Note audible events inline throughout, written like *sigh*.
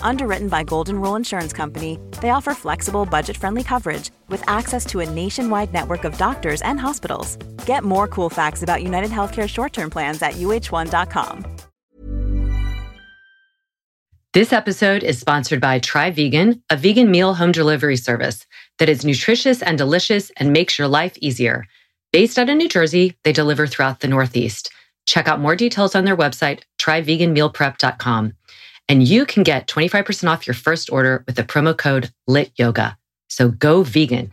Underwritten by Golden Rule Insurance Company, they offer flexible, budget friendly coverage with access to a nationwide network of doctors and hospitals. Get more cool facts about United Healthcare short term plans at uh1.com. This episode is sponsored by Try Vegan, a vegan meal home delivery service that is nutritious and delicious and makes your life easier. Based out of New Jersey, they deliver throughout the Northeast. Check out more details on their website, tryveganmealprep.com. And you can get 25% off your first order with the promo code LIT YOGA. So go vegan.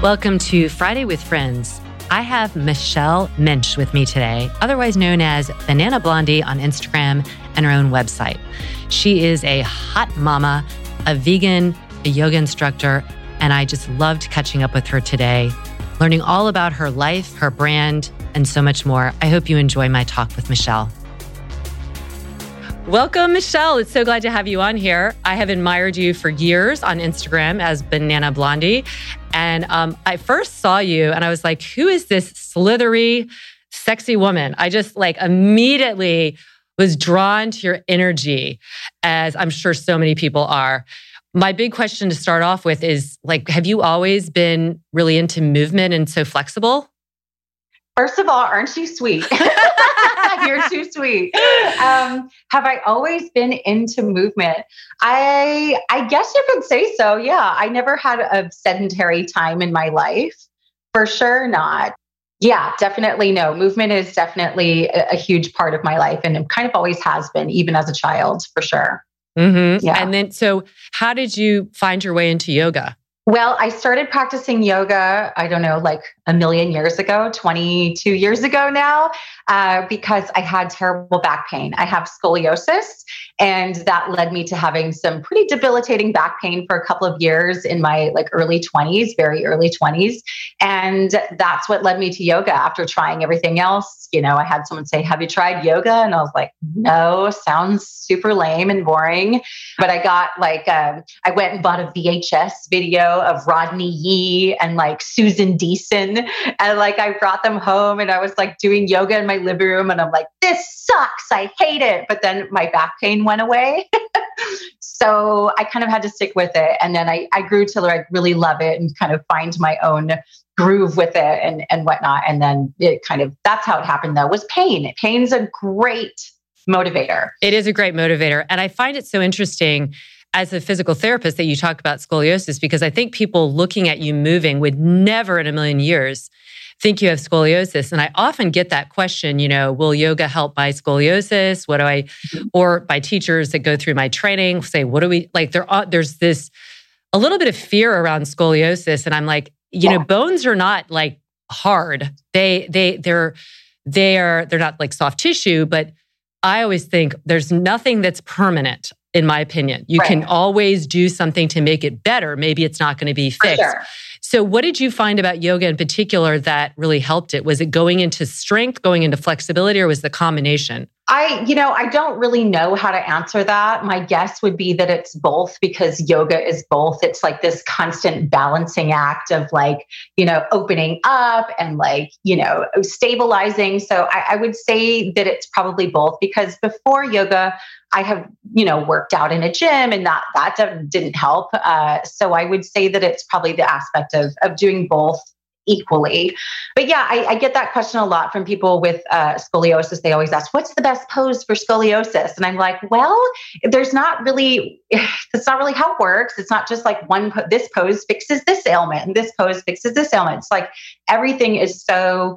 Welcome to Friday with Friends. I have Michelle Mensch with me today, otherwise known as Banana Blondie on Instagram and her own website. She is a hot mama, a vegan, a yoga instructor, and I just loved catching up with her today, learning all about her life, her brand, and so much more. I hope you enjoy my talk with Michelle. Welcome, Michelle. It's so glad to have you on here. I have admired you for years on Instagram as Banana Blondie. And um, I first saw you and I was like, who is this slithery, sexy woman? I just like immediately was drawn to your energy, as I'm sure so many people are. My big question to start off with is like, have you always been really into movement and so flexible? First of all, aren't you sweet? *laughs* You're too sweet. Um, have I always been into movement? I I guess you could say so. Yeah, I never had a sedentary time in my life. For sure, not. Yeah, definitely no. Movement is definitely a, a huge part of my life, and it kind of always has been, even as a child, for sure. Mm-hmm. Yeah. And then, so how did you find your way into yoga? Well, I started practicing yoga, I don't know, like a million years ago, 22 years ago now, uh, because I had terrible back pain. I have scoliosis, and that led me to having some pretty debilitating back pain for a couple of years in my like early 20s, very early 20s. And that's what led me to yoga after trying everything else. You know, I had someone say, Have you tried yoga? And I was like, No, sounds super lame and boring. But I got like, um, I went and bought a VHS video of Rodney Yee and like Susan Deason and like I brought them home and I was like doing yoga in my living room and I'm like, this sucks. I hate it. But then my back pain went away. *laughs* so I kind of had to stick with it. And then I, I grew to like really love it and kind of find my own groove with it and, and whatnot. And then it kind of, that's how it happened though, was pain. Pain's a great motivator. It is a great motivator. And I find it so interesting as a physical therapist that you talk about scoliosis because I think people looking at you moving would never in a million years think you have scoliosis. And I often get that question, you know, will yoga help my scoliosis? What do I, mm-hmm. or by teachers that go through my training say, what do we, like there, are, there's this, a little bit of fear around scoliosis. And I'm like, you yeah. know, bones are not like hard. They, they, they're, they are, they're not like soft tissue, but I always think there's nothing that's permanent in my opinion. You right. can always do something to make it better. Maybe it's not going to be fixed. Sure. So, what did you find about yoga in particular that really helped it? Was it going into strength, going into flexibility, or was the combination? I, you know, I don't really know how to answer that. My guess would be that it's both because yoga is both. It's like this constant balancing act of like, you know, opening up and like, you know, stabilizing. So I, I would say that it's probably both because before yoga, I have, you know, worked out in a gym and that that didn't help. Uh, so I would say that it's probably the aspect of of doing both equally. But yeah, I, I, get that question a lot from people with uh, scoliosis. They always ask, "What's the best pose for scoliosis?" And I'm like, "Well, there's not really. *laughs* That's not really how it works. It's not just like one. This pose fixes this ailment, and this pose fixes this ailment. It's like everything is so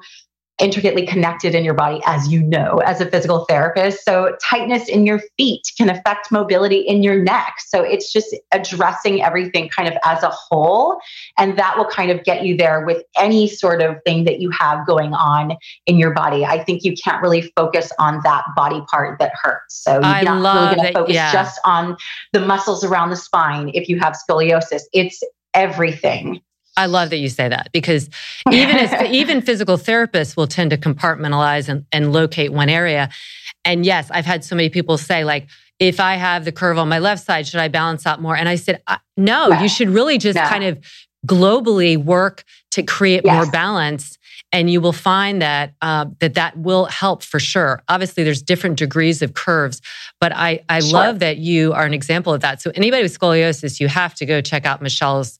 intricately connected in your body, as you know, as a physical therapist. So, tightness in your feet can affect mobility in your neck. So, it's just addressing everything kind of as a whole. And that will kind of get you there with any sort of thing that you have going on in your body. I think you can't really focus on that body part that hurts. So, you're I not really going to focus yeah. just on the muscles around the spine if you have scoliosis. It's everything. I love that you say that because even as *laughs* even physical therapists will tend to compartmentalize and, and locate one area. And yes, I've had so many people say like, if I have the curve on my left side, should I balance out more? And I said, no, you should really just no. kind of globally work to create yes. more balance. And you will find that uh, that that will help for sure. Obviously, there's different degrees of curves, but I I sure. love that you are an example of that. So anybody with scoliosis, you have to go check out Michelle's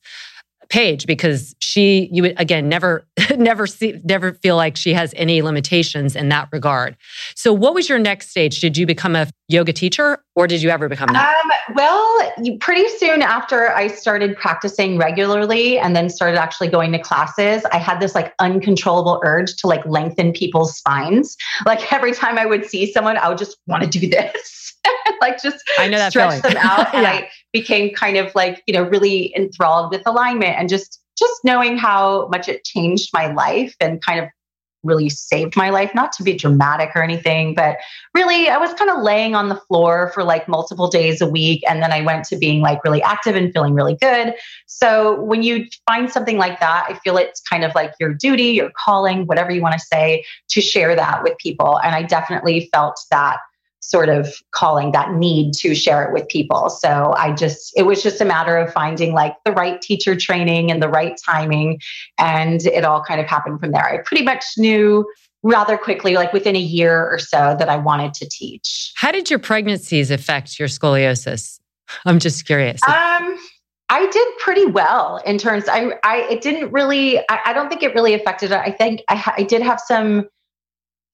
page because she you would again never *laughs* never see never feel like she has any limitations in that regard. So what was your next stage? Did you become a yoga teacher or did you ever become that? Um, well pretty soon after i started practicing regularly and then started actually going to classes i had this like uncontrollable urge to like lengthen people's spines. Like every time i would see someone i would just want to do this *laughs* like just I know that stretch feeling. them out. *laughs* And yeah. I became kind of like, you know, really enthralled with alignment and just just knowing how much it changed my life and kind of really saved my life, not to be dramatic or anything, but really I was kind of laying on the floor for like multiple days a week. And then I went to being like really active and feeling really good. So when you find something like that, I feel it's kind of like your duty, your calling, whatever you want to say, to share that with people. And I definitely felt that sort of calling that need to share it with people. So I just, it was just a matter of finding like the right teacher training and the right timing. And it all kind of happened from there. I pretty much knew rather quickly, like within a year or so, that I wanted to teach. How did your pregnancies affect your scoliosis? I'm just curious. Um, I did pretty well in terms. I, I, it didn't really. I, I don't think it really affected it. I think I, I did have some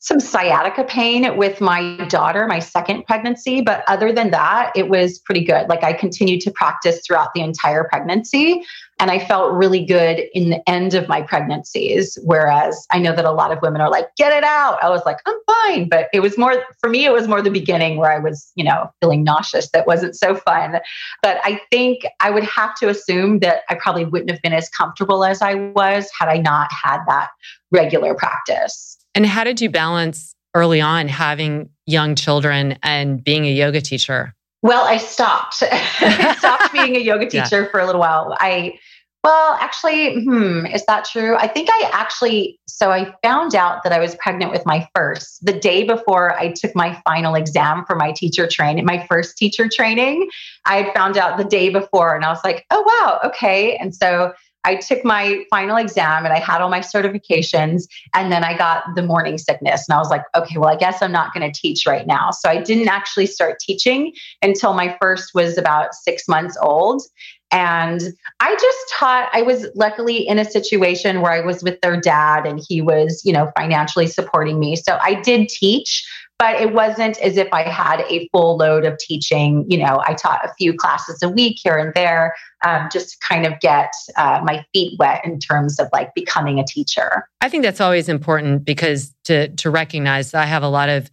some sciatica pain with my daughter, my second pregnancy. But other than that, it was pretty good. Like I continued to practice throughout the entire pregnancy. And I felt really good in the end of my pregnancies. Whereas I know that a lot of women are like, get it out. I was like, I'm fine. But it was more, for me, it was more the beginning where I was, you know, feeling nauseous. That wasn't so fun. But I think I would have to assume that I probably wouldn't have been as comfortable as I was had I not had that regular practice. And how did you balance early on having young children and being a yoga teacher? Well, I stopped. *laughs* I stopped *laughs* being a yoga teacher yeah. for a little while. I well, actually, hmm, is that true? I think I actually, so I found out that I was pregnant with my first the day before I took my final exam for my teacher training, my first teacher training. I found out the day before and I was like, oh, wow, okay. And so I took my final exam and I had all my certifications. And then I got the morning sickness. And I was like, okay, well, I guess I'm not going to teach right now. So I didn't actually start teaching until my first was about six months old. And I just taught, I was luckily in a situation where I was with their dad and he was, you know, financially supporting me. So I did teach, but it wasn't as if I had a full load of teaching. You know, I taught a few classes a week here and there, um, just to kind of get uh, my feet wet in terms of like becoming a teacher. I think that's always important because to to recognize I have a lot of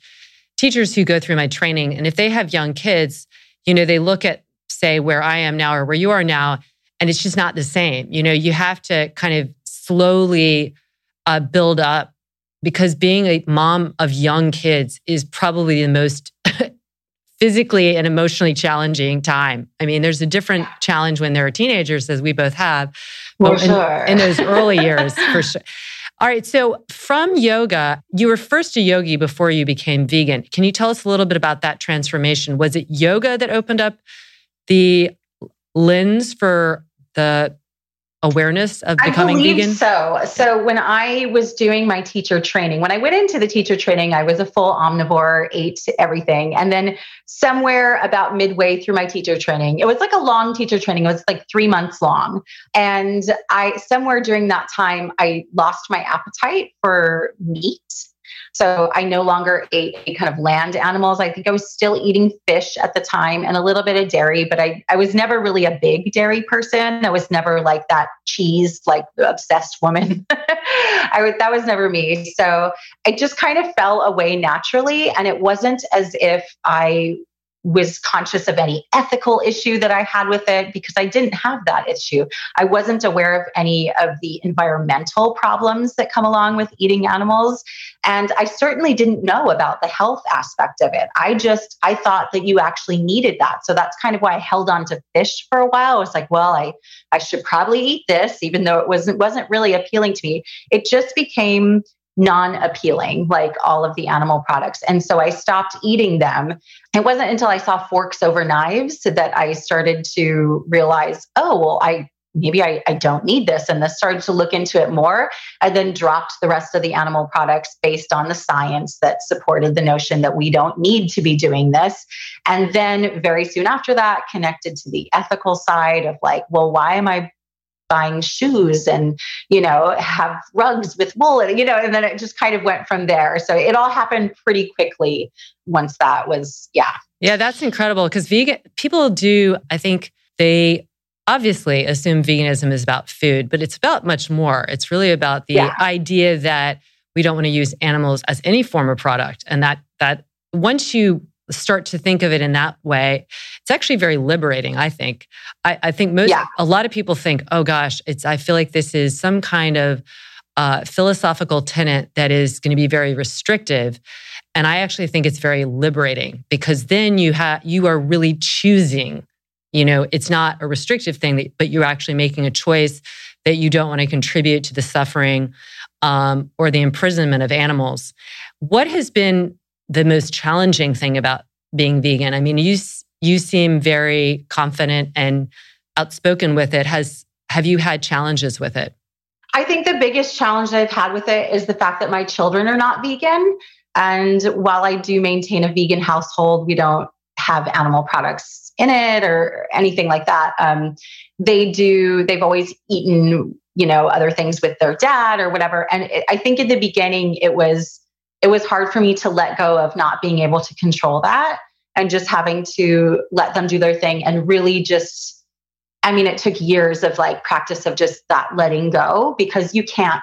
teachers who go through my training, and if they have young kids, you know, they look at say where I am now or where you are now, and it's just not the same. You know, you have to kind of slowly uh, build up because being a mom of young kids is probably the most *laughs* physically and emotionally challenging time. I mean, there's a different challenge when they're teenagers, as we both have, sure. in, in those early years, *laughs* for sure. All right. So, from yoga, you were first a yogi before you became vegan. Can you tell us a little bit about that transformation? Was it yoga that opened up the lens for the awareness of becoming I believe vegan? So, so when I was doing my teacher training, when I went into the teacher training, I was a full omnivore, ate everything, and then somewhere about midway through my teacher training, it was like a long teacher training. It was like three months long, and I somewhere during that time, I lost my appetite for meat so I no longer ate kind of land animals. I think I was still eating fish at the time and a little bit of dairy, but I, I was never really a big dairy person. I was never like that cheese, like obsessed woman. *laughs* I was, that was never me. So I just kind of fell away naturally. And it wasn't as if I was conscious of any ethical issue that I had with it because I didn't have that issue. I wasn't aware of any of the environmental problems that come along with eating animals. And I certainly didn't know about the health aspect of it. I just, I thought that you actually needed that. So that's kind of why I held on to fish for a while. I was like, well, I, I should probably eat this, even though it wasn't, wasn't really appealing to me. It just became non appealing, like all of the animal products. And so I stopped eating them. It wasn't until I saw forks over knives that I started to realize, oh, well, I maybe I, I don't need this and then started to look into it more I then dropped the rest of the animal products based on the science that supported the notion that we don't need to be doing this and then very soon after that connected to the ethical side of like well why am i buying shoes and you know have rugs with wool and you know and then it just kind of went from there. So it all happened pretty quickly once that was yeah. Yeah that's incredible because vegan people do i think they obviously assume veganism is about food but it's about much more. It's really about the yeah. idea that we don't want to use animals as any form of product and that that once you start to think of it in that way, it's actually very liberating, I think. I, I think most, yeah. a lot of people think, oh gosh, it's, I feel like this is some kind of uh, philosophical tenet that is going to be very restrictive. And I actually think it's very liberating because then you have, you are really choosing, you know, it's not a restrictive thing, that, but you're actually making a choice that you don't want to contribute to the suffering um, or the imprisonment of animals. What has been the most challenging thing about being vegan? I mean, you you seem very confident and outspoken with it. Has have you had challenges with it? I think the biggest challenge I've had with it is the fact that my children are not vegan. And while I do maintain a vegan household, we don't have animal products in it or anything like that. Um, they do, they've always eaten, you know, other things with their dad or whatever. And it, I think in the beginning, it was it was hard for me to let go of not being able to control that and just having to let them do their thing and really just I mean, it took years of like practice of just that letting go because you can't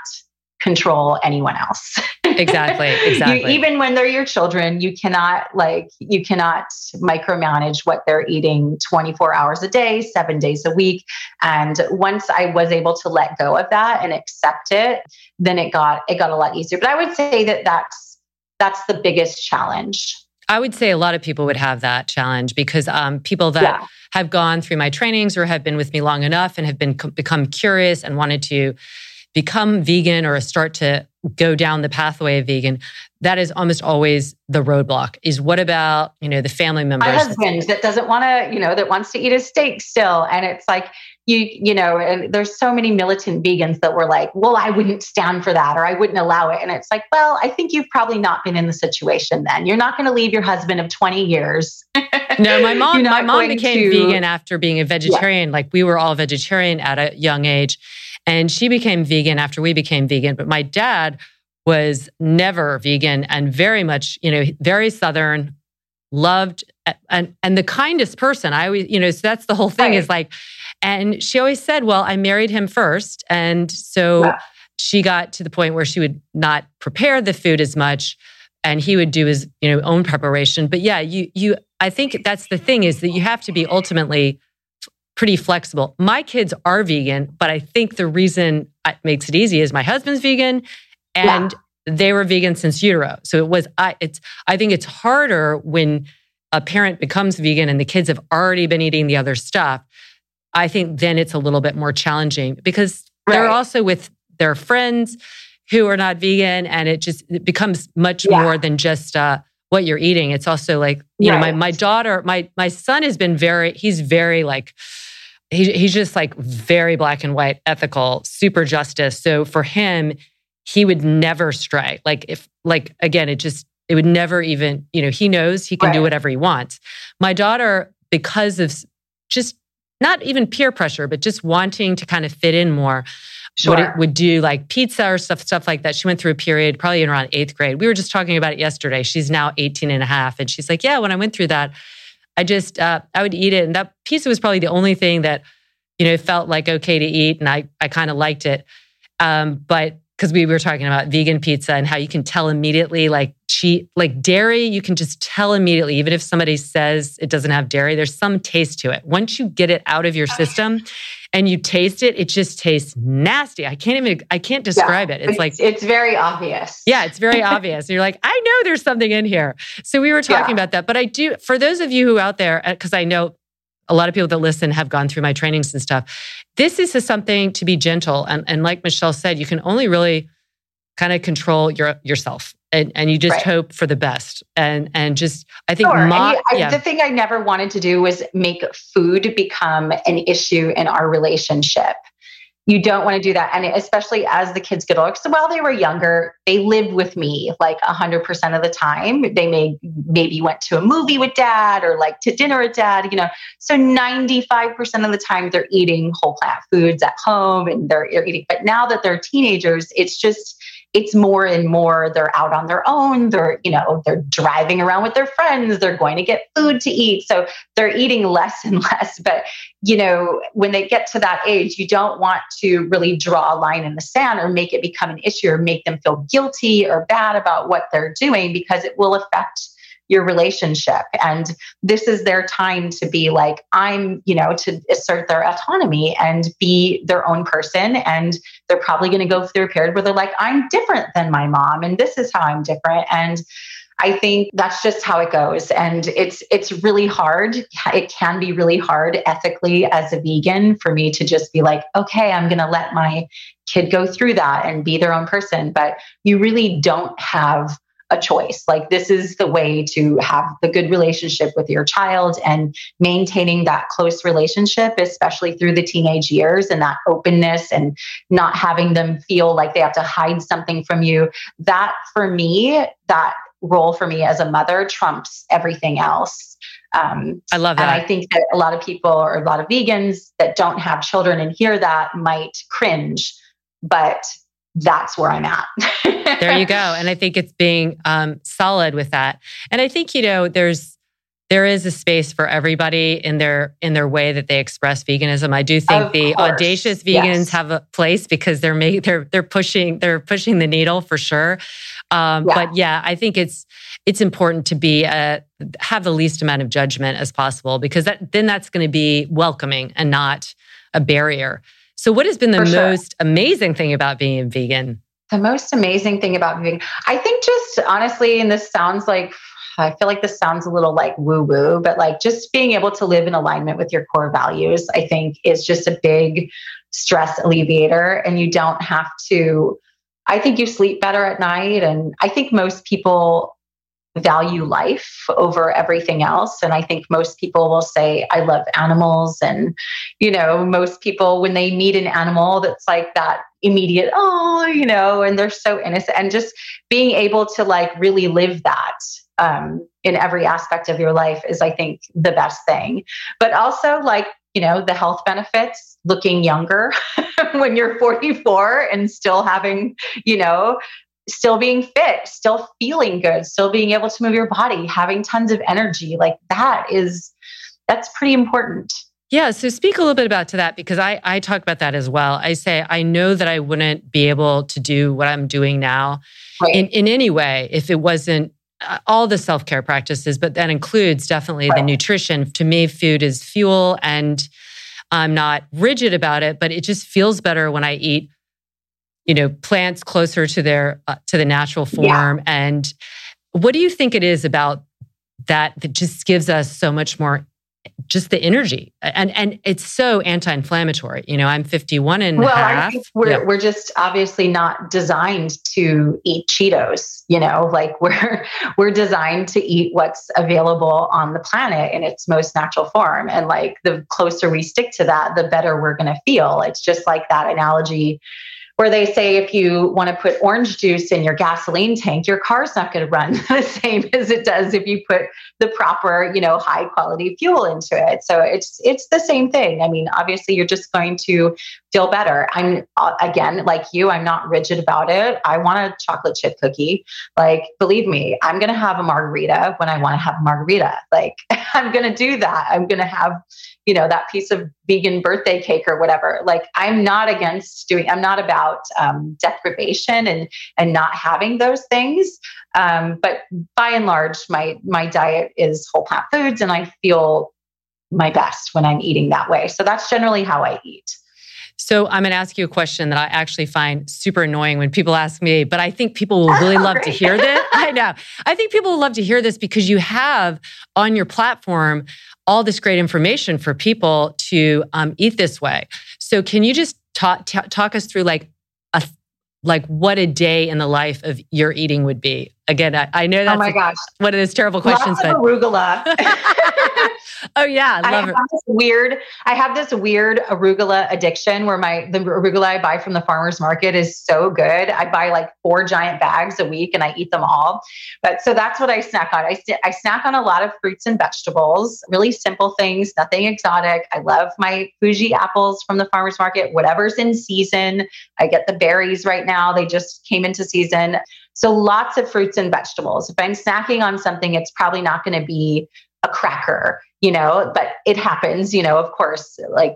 control anyone else. exactly. *laughs* Exactly. you, even when they're your children, you cannot like, you cannot micromanage what they're eating 24 hours a day, seven days a week. And once I was able to let go of that and accept it, then it got, it got a lot easier. But I would say that that's, that's the biggest challenge. I would say a lot of people would have that challenge because um, people that yeah. have gone through my trainings or have been with me long enough and have been become curious and wanted to become vegan or start to go down the pathway of vegan, that is almost always the roadblock. Is what about, you know, the family members? My husband that doesn't want to, you know, that wants to eat a steak still. And it's like, you, you know, and there's so many militant vegans that were like, well, I wouldn't stand for that or I wouldn't allow it. And it's like, well, I think you've probably not been in the situation then. You're not going to leave your husband of 20 years. *laughs* no, my mom, my mom became to, vegan after being a vegetarian. Yeah. Like we were all vegetarian at a young age. And she became vegan after we became vegan. But my dad was never vegan and very much, you know, very Southern, loved and and the kindest person. I always, you know, so that's the whole thing right. is like, and she always said, Well, I married him first. And so she got to the point where she would not prepare the food as much and he would do his, you know, own preparation. But yeah, you you I think that's the thing is that you have to be ultimately pretty flexible. My kids are vegan, but I think the reason it makes it easy is my husband's vegan and yeah. they were vegan since utero. So it was I it's I think it's harder when a parent becomes vegan and the kids have already been eating the other stuff. I think then it's a little bit more challenging because right. they're also with their friends who are not vegan and it just it becomes much yeah. more than just uh, what you're eating. It's also like, you right. know, my my daughter, my my son has been very, he's very like he, he's just like very black and white, ethical, super justice. So for him, he would never stray. Like if like again, it just it would never even, you know, he knows he can right. do whatever he wants. My daughter, because of just not even peer pressure, but just wanting to kind of fit in more, sure. would, would do like pizza or stuff, stuff like that. She went through a period probably in around eighth grade. We were just talking about it yesterday. She's now 18 and a half. And she's like, yeah, when I went through that, I just, uh, I would eat it. And that pizza was probably the only thing that, you know, felt like okay to eat. And I, I kind of liked it. Um, but because we were talking about vegan pizza and how you can tell immediately like she like dairy you can just tell immediately even if somebody says it doesn't have dairy there's some taste to it. Once you get it out of your system and you taste it it just tastes nasty. I can't even i can't describe yeah, it. It's, it's, like it's very obvious. Yeah it's very obvious. You're like i know there's something in here. So we were talking yeah. about that. But i do for those of you who out there because uh, i know a lot of people that listen have gone through my trainings and stuff. This is something to be gentle. And, and like Michelle said, you can only really kind of control your yourself and, and you just right. hope for the best and and just i think sure. I, yeah. the thing i never wanted to do was make food become an issue in our relationship you don't want to do that. And especially as the kids get older. So while they were younger, they lived with me like 100% of the time. They may maybe went to a movie with dad or like to dinner with dad, you know. So 95% of the time they're eating whole plant foods at home and they're eating. But now that they're teenagers, it's just it's more and more they're out on their own they're you know they're driving around with their friends they're going to get food to eat. So they're eating less and *laughs* less. But you know when they get to that age you don't want to really draw a line in the sand or make it become an issue or make them feel guilty or bad about what they're doing because it will affect your relationship. And this is their time to be like, I'm, you know, to assert their autonomy and be their own person. And they're probably going to go through a period where they're like, I'm different than my mom, and this is how I'm different. And I think that's just how it goes. And it's it's really hard. It can be really hard ethically as a vegan for me to just be like, okay, I'm gonna let my kid go through that and be their own person. But you really don't have a choice. Like, this is the way to have the good relationship with your child and maintaining that close relationship, especially through the teenage years and that openness and not having them feel like they have to hide something from you. That, for me, that role for me as a mother trumps everything else. Um, I love that. And I think that a lot of people or a lot of vegans that don't have children and hear that might cringe. But that's where I'm at. there you go. *laughs* And I think it's being um, solid with that. And I think, you know, there's, there is a space for everybody in their in their way that they express veganism. I do think of the course. audacious vegans yes. have a place because they're making they're they're pushing they're pushing the needle for sure. Um, yeah. But yeah, I think it's it's important to be a, uh, have the least amount of judgment as possible because that then that's going to be welcoming and not a barrier. So, what has been the For most sure. amazing thing about being vegan? The most amazing thing about being, I think, just honestly, and this sounds like, I feel like this sounds a little like woo woo, but like just being able to live in alignment with your core values, I think is just a big stress alleviator. And you don't have to, I think you sleep better at night. And I think most people value life over everything else. And I think most people will say, I love animals. And, you know, most people, when they meet an animal that's like that immediate, oh, you know, and they're so innocent and just being able to like really live that um, in every aspect of your life is, I think, the best thing. But also, like, you know, the health benefits, looking younger *laughs* when you're 44 and still having, you know, still being fit, still feeling good, still being able to move your body, having tons of energy. Like that is that's pretty important. Yeah, so speak a little bit about to that because I I talk about that as well. I say I know that I wouldn't be able to do what I'm doing now right. in in any way if it wasn't uh, all the self-care practices, but that includes definitely right. the nutrition. To me, food is fuel and I'm not rigid about it, but it just feels better when I eat you know plants closer to their uh, to the natural form yeah. and what do you think it is about that that just gives us so much more just the energy and and it's so anti-inflammatory you know i'm 51 and well half. i think we're, yeah. we're just obviously not designed to eat cheetos you know *laughs* like we're we're designed to eat what's available on the planet in its most natural form and like the closer we stick to that the better we're going to feel it's just like that analogy where they say if you want to put orange juice in your gasoline tank, your car's not going to run *laughs* the same as it does if you put the proper, you know, high quality fuel into it. So it's it's the same thing. I mean, obviously you're just going to feel better. I'm uh, again, like you, I'm not rigid about it. I want a chocolate chip cookie. Like, believe me, I'm going to have a margarita when I want to have a margarita. Like, *laughs* I'm going to do that. I'm going to have you know that piece of vegan birthday cake or whatever like i'm not against doing i'm not about um, deprivation and and not having those things um, but by and large my my diet is whole plant foods and i feel my best when i'm eating that way so that's generally how i eat so I'm going to ask you a question that I actually find super annoying when people ask me, but I think people will really *laughs* love to hear this. I know. I think people will love to hear this because you have on your platform all this great information for people to um, eat this way. So can you just talk t- talk us through like a like what a day in the life of your eating would be? Again, I, I know oh that's oh my gosh. one of those terrible questions. Lots of arugula. *laughs* *laughs* oh yeah, I love I it. Weird. I have this weird arugula addiction where my the arugula I buy from the farmers market is so good. I buy like four giant bags a week and I eat them all. But so that's what I snack on. I I snack on a lot of fruits and vegetables, really simple things, nothing exotic. I love my Fuji apples from the farmers market, whatever's in season. I get the berries right now. They just came into season. So lots of fruits and vegetables. If I'm snacking on something, it's probably not going to be a cracker, you know, but it happens, you know, of course, like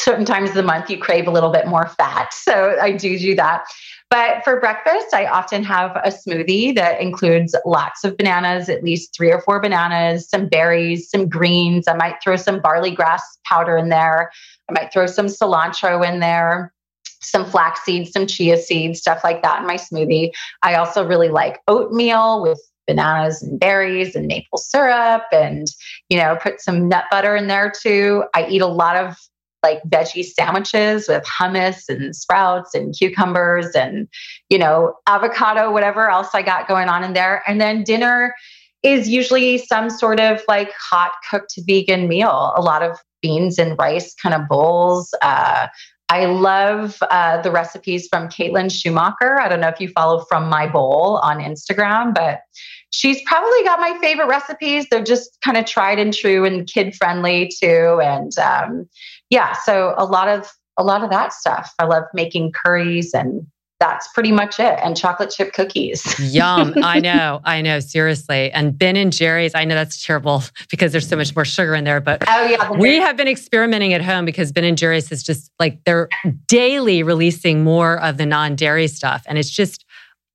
certain times of the month you crave a little bit more fat. *laughs* So I do do that. But for breakfast, I often have a smoothie that includes lots of bananas, at least three or four bananas, some berries, some greens. I might throw some barley grass powder in there. I might throw some cilantro in there some flax seeds, some chia seeds, stuff like that in my smoothie. I also really like oatmeal with bananas and berries and maple syrup and you know put some nut butter in there too. I eat a lot of like veggie sandwiches with hummus and sprouts and cucumbers and you know avocado whatever else i got going on in there. And then dinner is usually some sort of like hot cooked vegan meal. A lot of beans and rice kind of bowls uh, I love uh, the recipes from Caitlin Shoemaker. I don't know if you follow From My Bowl on Instagram, but she's probably got my favorite recipes. They're just kind of tried and true and kid friendly too. And um, yeah, so a lot of a lot of that stuff. I love making curries and that's pretty much it. And chocolate chip cookies. *laughs* Yum. I know. I know. Seriously. And Ben and Jerry's, I know that's terrible *laughs* because there's so much more sugar in there. But oh, yeah, we have been experimenting at home because Ben and Jerry's is just like they're daily releasing more of the non dairy stuff. And it's just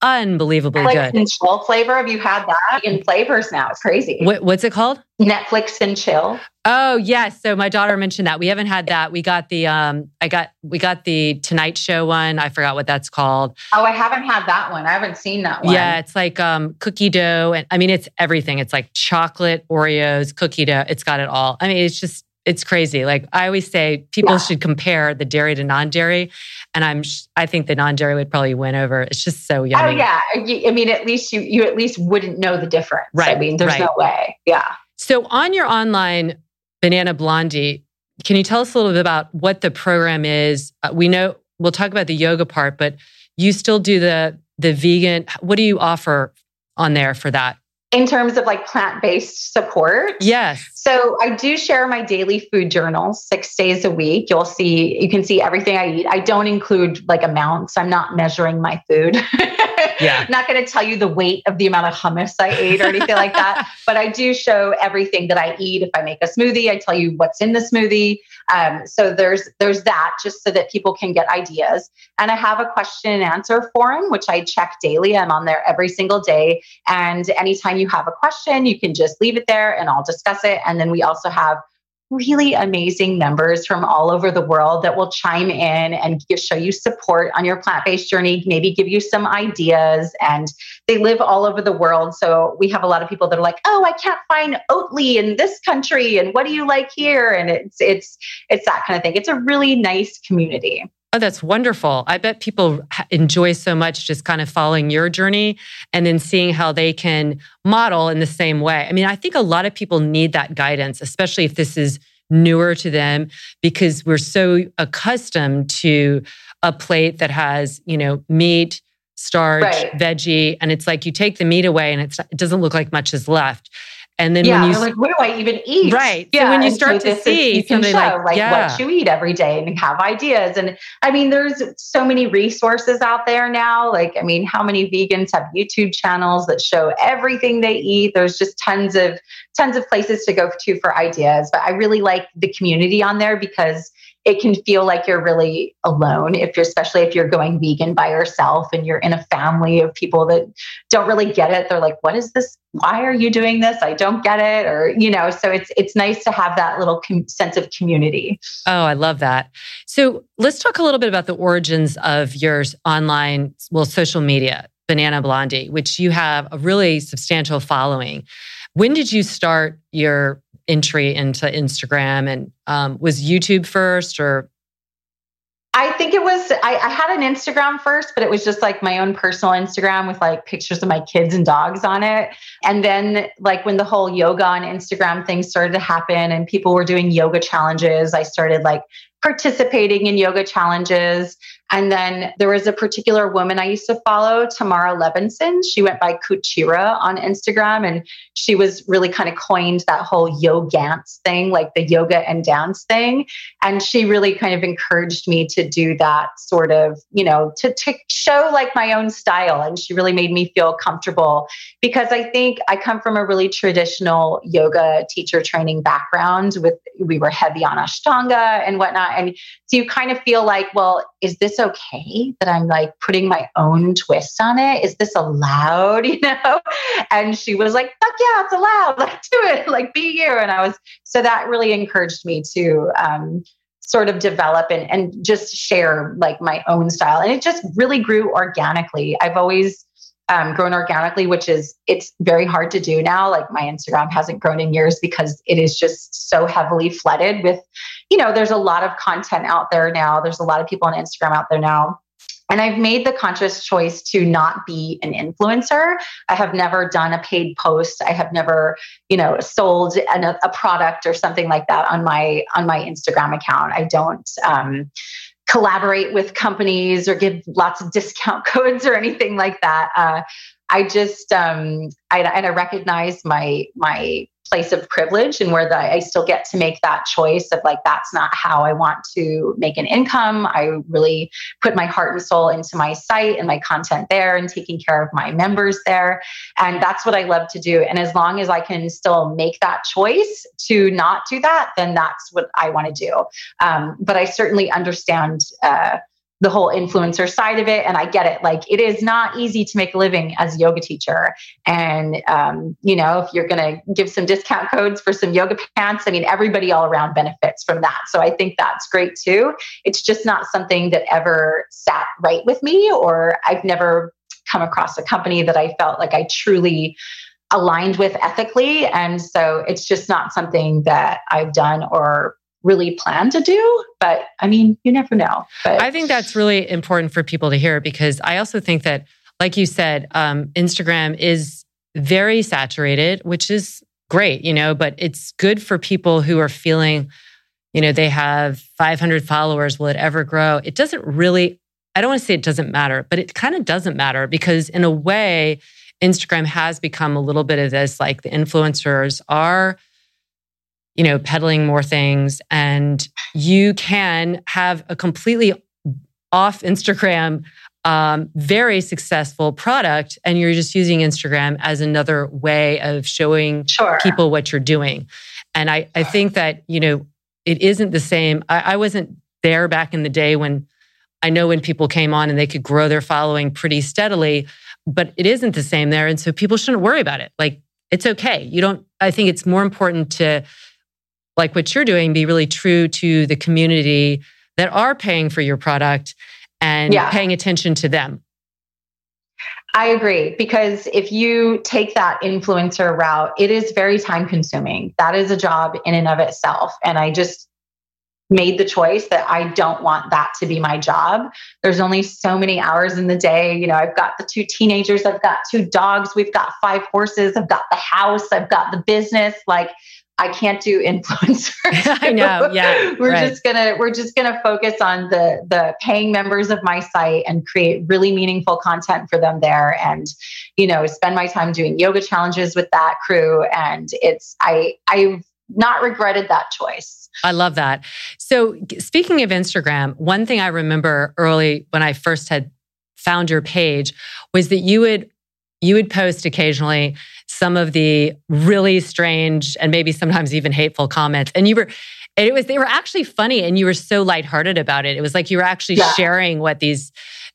unbelievably Netflix good. And chill flavor. Have you had that in flavors now? It's crazy. What, what's it called? Netflix and chill. Oh yes. So my daughter mentioned that. We haven't had that. We got the um I got we got the Tonight Show one. I forgot what that's called. Oh, I haven't had that one. I haven't seen that one. Yeah, it's like um cookie dough and I mean it's everything. It's like chocolate, Oreos, cookie dough. It's got it all. I mean, it's just it's crazy. Like I always say, people yeah. should compare the dairy to non-dairy, and I'm I think the non-dairy would probably win over. It's just so yummy. Oh yeah, I mean, at least you you at least wouldn't know the difference. Right. I mean, there's right. no way. Yeah. So on your online Banana Blondie, can you tell us a little bit about what the program is? Uh, we know we'll talk about the yoga part, but you still do the the vegan. What do you offer on there for that? In terms of like plant based support. Yes. So I do share my daily food journal six days a week. You'll see, you can see everything I eat. I don't include like amounts, I'm not measuring my food. *laughs* Yeah. I'm not going to tell you the weight of the amount of hummus I ate or anything like that, *laughs* but I do show everything that I eat. If I make a smoothie, I tell you what's in the smoothie. Um, so there's there's that just so that people can get ideas. And I have a question and answer forum which I check daily. I'm on there every single day. And anytime you have a question, you can just leave it there and I'll discuss it. And then we also have really amazing members from all over the world that will chime in and show you support on your plant based journey, maybe give you some ideas. And they live all over the world. So we have a lot of people that are like, oh, I can't find Oatly in this country. And what do you like here? And it's, it's, it's that kind of thing. It's a really nice community. Oh, that's wonderful. I bet people enjoy so much just kind of following your journey and then seeing how they can model in the same way. I mean, I think a lot of people need that guidance, especially if this is newer to them, because we're so accustomed to a plate that has, you know, meat, starch, right. veggie, and it's like you take the meat away and it doesn't look like much is left. And then yeah, when you like, what do I even eat? Right. Yeah. So when you start so to see is, you can show like, like yeah. what you eat every day and have ideas. And I mean, there's so many resources out there now. Like, I mean, how many vegans have YouTube channels that show everything they eat? There's just tons of tons of places to go to for ideas. But I really like the community on there because it can feel like you're really alone if you're especially if you're going vegan by yourself and you're in a family of people that don't really get it. They're like what is this? Why are you doing this? I don't get it or you know so it's it's nice to have that little com- sense of community. Oh i love that. So let's talk a little bit about the origins of your online well social media banana blondie which you have a really substantial following. When did you start your entry into Instagram? And um, was YouTube first or? I think it was, I, I, had an Instagram first, but it was just like my own personal Instagram with like pictures of my kids and dogs on it. And then, like, when the whole yoga on Instagram thing started to happen and people were doing yoga challenges, I started like participating in yoga challenges. And then there was a particular woman I used to follow, Tamara Levinson. She went by Kuchira on Instagram, and she was really kind of coined that whole yogance thing, like the yoga and dance thing. And she really kind of encouraged me to do that sort of, you know, to, to show like my own style. And she really made me feel comfortable because I think I come from a really traditional yoga teacher training background with, we were heavy on Ashtanga and whatnot. And so you kind of feel like, well, is this okay that I'm like putting my own twist on it? Is this allowed? *laughs* You know? And she was like, fuck yeah, it's allowed. *laughs* Like do it. Like be you. And I was so that really encouraged me to um sort of develop and, and just share like my own style. And it just really grew organically. I've always um, grown organically, which is it's very hard to do now. Like my Instagram hasn't grown in years because it is just so heavily flooded with, you know, there's a lot of content out there now. There's a lot of people on Instagram out there now. And I've made the conscious choice to not be an influencer. I have never done a paid post. I have never, you know, sold an, a product or something like that on my on my Instagram account. I don't. Um, collaborate with companies or give lots of discount *laughs* codes or anything like that. Uh, I just um, I, and I recognize my my place of privilege and where the, I still get to make that choice of like, that's not how I want to make an income. I really put my heart and soul into my site and my content there and taking care of my members there. And that's what I love to do. And as long as I can still make that choice to not do that, then that's what I want to do. Um, but I certainly understand. Uh, the whole influencer side of it. And i get it. Like it is not easy to make a living as a yoga teacher. And um, you know if you're going to give some discount codes for some yoga pants i mean everybody all around benefits from that. So i think that's great too. It's just not something that ever sat right with me or i've never come across a company that i felt like i truly aligned with ethically. And so it's just not something that i've done or really plan to do. But I mean, you never know. But I think that's really important for people to hear because I also think that, like you said, um, Instagram is very saturated, which is great, you know, but it's good for people who are feeling, you know, they have 500 followers. Will it ever grow? It doesn't really, I don't want to say it doesn't matter, but it kind of doesn't matter because, in a way, Instagram has become a little bit of this like the influencers are you know, peddling more things. And you can have a completely off Instagram, um, very successful product, and you're just using Instagram as another way of showing sure. people what you're doing. And I, I think that, you know, it isn't the same. I, I wasn't there back in the day when I know when people came on and they could grow their following pretty steadily, but it isn't the same there. And so people shouldn't worry about it. Like, it's okay. You don't, I think it's more important to like what you're doing, be really true to the community that are paying for your product and yeah. paying attention to them. I agree because if you take that influencer route, it is very time consuming. That is a job in and of itself. And I just made the choice that I don't want that to be my job. There's only so many hours in the day. You know, I've got the two teenagers, I've got two dogs, we've got five horses, I've got the house, I've got the business. Like, I can't do *laughs* influencers. *laughs* I know. Yeah. *laughs* we're right. just gonna we're just gonna focus on the the paying members of my site and create really meaningful content for them there and you know spend my time doing yoga challenges with that crew. And it's I I've not regretted that choice. I love that. So speaking of Instagram, one thing I remember early when I first had found your page was that you would you would post occasionally some of the really strange and maybe sometimes even hateful comments. And you were, it was, they were actually funny and you were so lighthearted about it. It was like you were actually yeah. sharing what these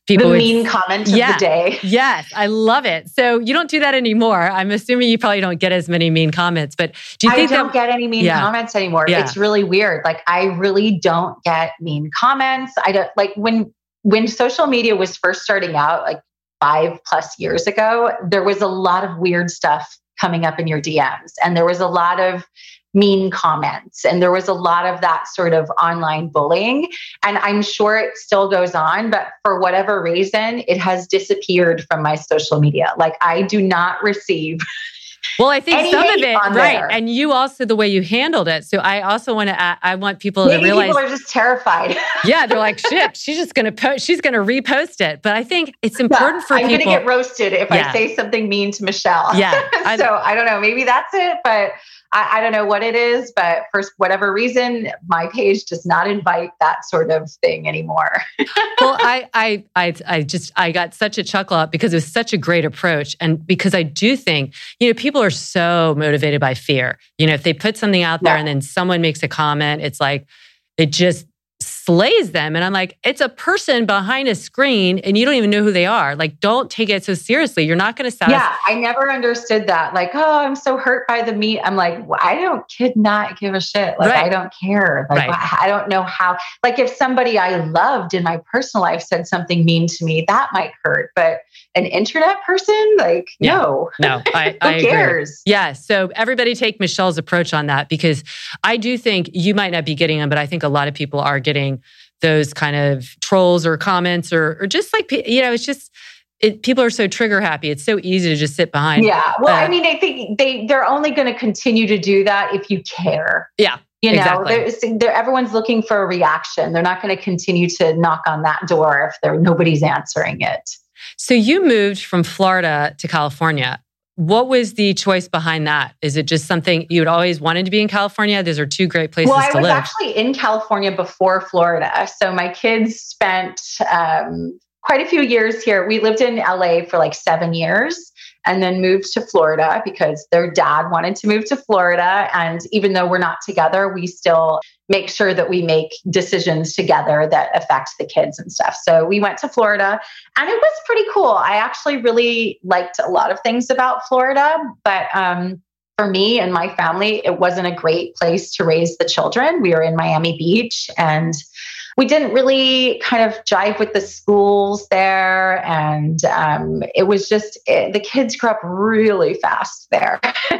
people the would, mean comment of yeah, the day. Yes, I love it. So you don't do that anymore. I'm assuming you probably don't get as many mean comments, but do you think I don't that, get any mean yeah. comments anymore? Yeah. It's really weird. Like I really don't get mean comments. I don't like when when social media was first starting out, like five plus years ago, there was a lot of weird stuff coming up in your DMs. And there was a lot of mean comments and there was a lot of that sort of online bullying. And I'm sure it still goes on, but for whatever reason, it has disappeared from my social media. Like I do not receive *laughs* well, I think some of it, right. There. And you also, the way you handled it. So I also want to, I want people Maybe to realize. People are just terrified. *laughs* yeah. They're like, shit, she's just going to post, she's to repost it. But I think it's important yeah, for I'm people. I'm going to get roasted if yeah. I say something mean to Michelle. Yeah. *laughs* so I don't know. Maybe that's it. But I, I, don't know what it is, but for whatever reason, my page does not invite that sort of thing anymore. *laughs* well, I, I, I, I just, I got such a chuckle up because it was such a great approach. And because I do think, you know, people are so motivated by fear. You know, if they put something out there yeah. and then someone makes a comment, it's like, it just slays them. And I'm like, it's a person behind a screen and you don't even know who they are. Like, don't take it so seriously. You're not going to satisfy. Yeah, I never understood that. Like, oh, I'm so hurt by the meat. I'm like, well, I don't kid not give a shit. Like, right. I don't care. Like, right. I don't know how. Like, if somebody I loved in my personal life said something mean to me, that might hurt. But an internet person, like, yeah. no, no, *laughs* I, who I cares? Agree. Yeah. So everybody take Michelle's approach on that because I do think you might not be getting them, but I think a lot of people are getting those kind of trolls or comments or, or just like, you know, it's just, it, people are so trigger happy. It's so easy to just sit behind. Yeah. Well, uh, I mean, I think they, they're only going to continue to do that if you care. Yeah. You know, exactly. they're, everyone's looking for a reaction. They're not going to continue to knock on that door if there nobody's answering it. So you moved from Florida to California. What was the choice behind that? Is it just something you'd always wanted to be in California? Those are two great places well, I was actually in California before Florida. So my kids spent um, quite a few years here. We lived in LA for like seven years and then moved to Florida because their dad wanted to move to Florida. And even though we're not together, we still make sure that we make decisions together that affect the kids and stuff. So we went to Florida and it was pretty cool. I actually really liked a lot of things about Florida, but um, for me and my family, it wasn't a great place to raise the children. We were in Miami Beach and we didn't really kind of jive with the schools there. And um, it was just, it, the kids grew up really fast there. *laughs*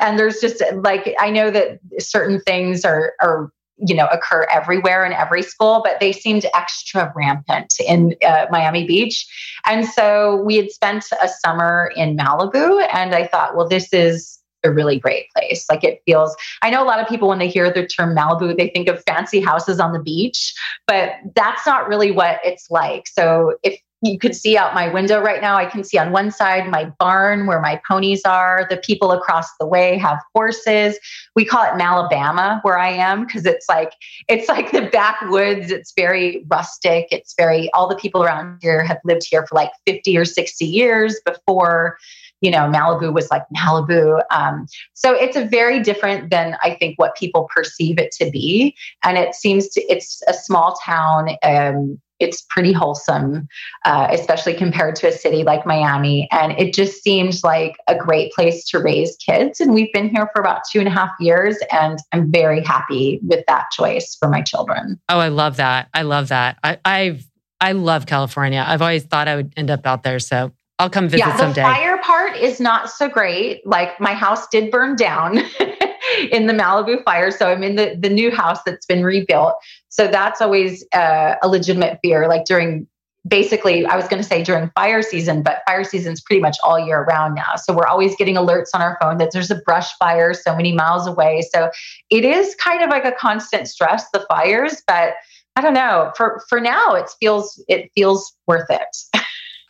and there's just like, I know that certain things are, are, you know, occur everywhere in every school, but they seemed extra rampant in uh, Miami Beach. And so we had spent a summer in Malibu, and I thought, well, this is a really great place. Like it feels, I know a lot of people, when they hear the term Malibu, they think of fancy houses on the beach, but that's not really what it's like. So if you could see out my window right now, I can see on one side my barn where my ponies are. The people across the way have horses. We call it Malabama where I am because it's like it's like the backwoods. It's very rustic. It's very all the people around here have lived here for like 50 or 60 years before you know, Malibu was like Malibu. Um, so it's a very different than I think what people perceive it to be. And it seems to, it's a small town. Um, it's pretty wholesome, uh, especially compared to a city like Miami. And it just seemed like a great place to raise kids. And we've been here for about two and a half years, and I'm very happy with that choice for my children. Oh, I love that. I love that. I, I've I love California. I've always thought I would end up out there. So I'll come visit yeah, the someday. fire part is not so great. Like my house did burn down *laughs* in the Malibu fire. So I'm in the, the new house that's been rebuilt. So that's always uh, a legitimate fear. Like during basically, I was going to say during fire season, but fire season's pretty much all year round now. So we're always getting alerts on our phone that there's a brush fire so many miles away. So it is kind of like a constant stress, the fires, but I don't know. For for now, it feels it feels worth it. *laughs*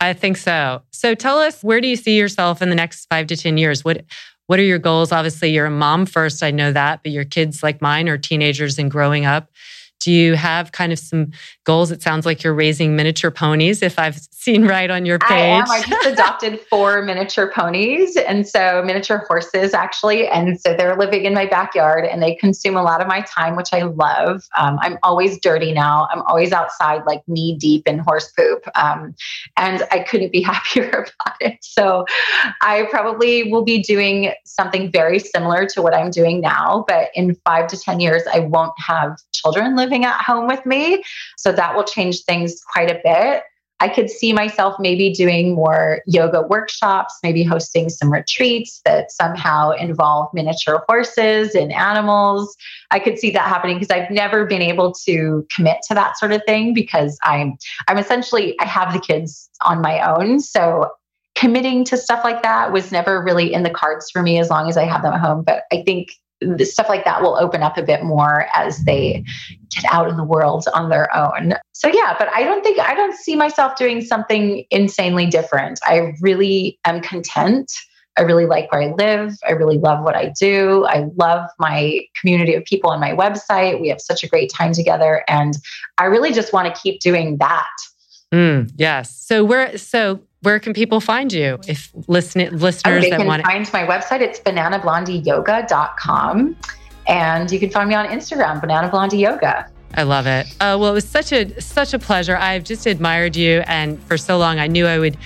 I think so. So tell us, where do you see yourself in the next five to 10 years? What what are your goals? Obviously, you're a mom first, I know that, but your kids like mine are teenagers and growing up. Do you have kind of some goals? It sounds like you're raising miniature ponies, if I've seen right on your page. I am. I just adopted four miniature ponies and so miniature horses, actually. And so they're living in my backyard and they consume a lot of my time, which I love. Um, I'm always dirty now. I'm always outside, like knee deep in horse poop. Um, and I couldn't be *laughs* happier about it. So I probably will be doing something very similar to what I'm doing now. But in five to 10 years, I won't have children living living at home with me. So that will change things quite a bit. I could see myself maybe doing more yoga workshops, maybe hosting some retreats that somehow involve miniature horses and animals. I could see that happening because I've never been able to commit to that sort of thing because I'm I'm essentially I have the kids on my own. So committing to stuff like that was never really in the cards for me as long as I have them at home. But I think stuff like that will open up a bit more as they get out in the world on their own. So yeah, but I don't think I don't see myself doing something insanely different. I really am content. I really like where I live. I really love what I do. I love my community of people on my website. We have such a great time together and I really just want to keep doing that. Mm, yes. So we're so where can people find you if listen, listeners oh, that want to find my website it's bananablondieyoga.com and you can find me on instagram banana blondie yoga I love it. Uh, well, it was such a such a pleasure. I've just admired you, and for so long, I knew I would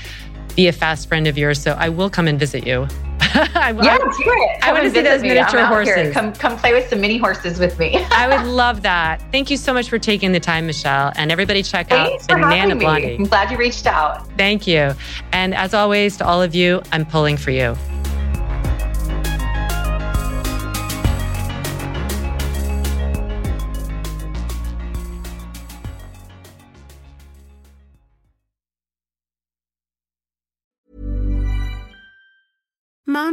be a fast friend of yours. So I will come and visit you. *laughs* I, yeah, I, do it. Come I want to see those me. miniature horses. Here. Come, come play with some mini horses with me. *laughs* I would love that. Thank you so much for taking the time, Michelle. And everybody, check Thanks out Banana Blondie. I'm glad you reached out. Thank you. And as always, to all of you, I'm pulling for you.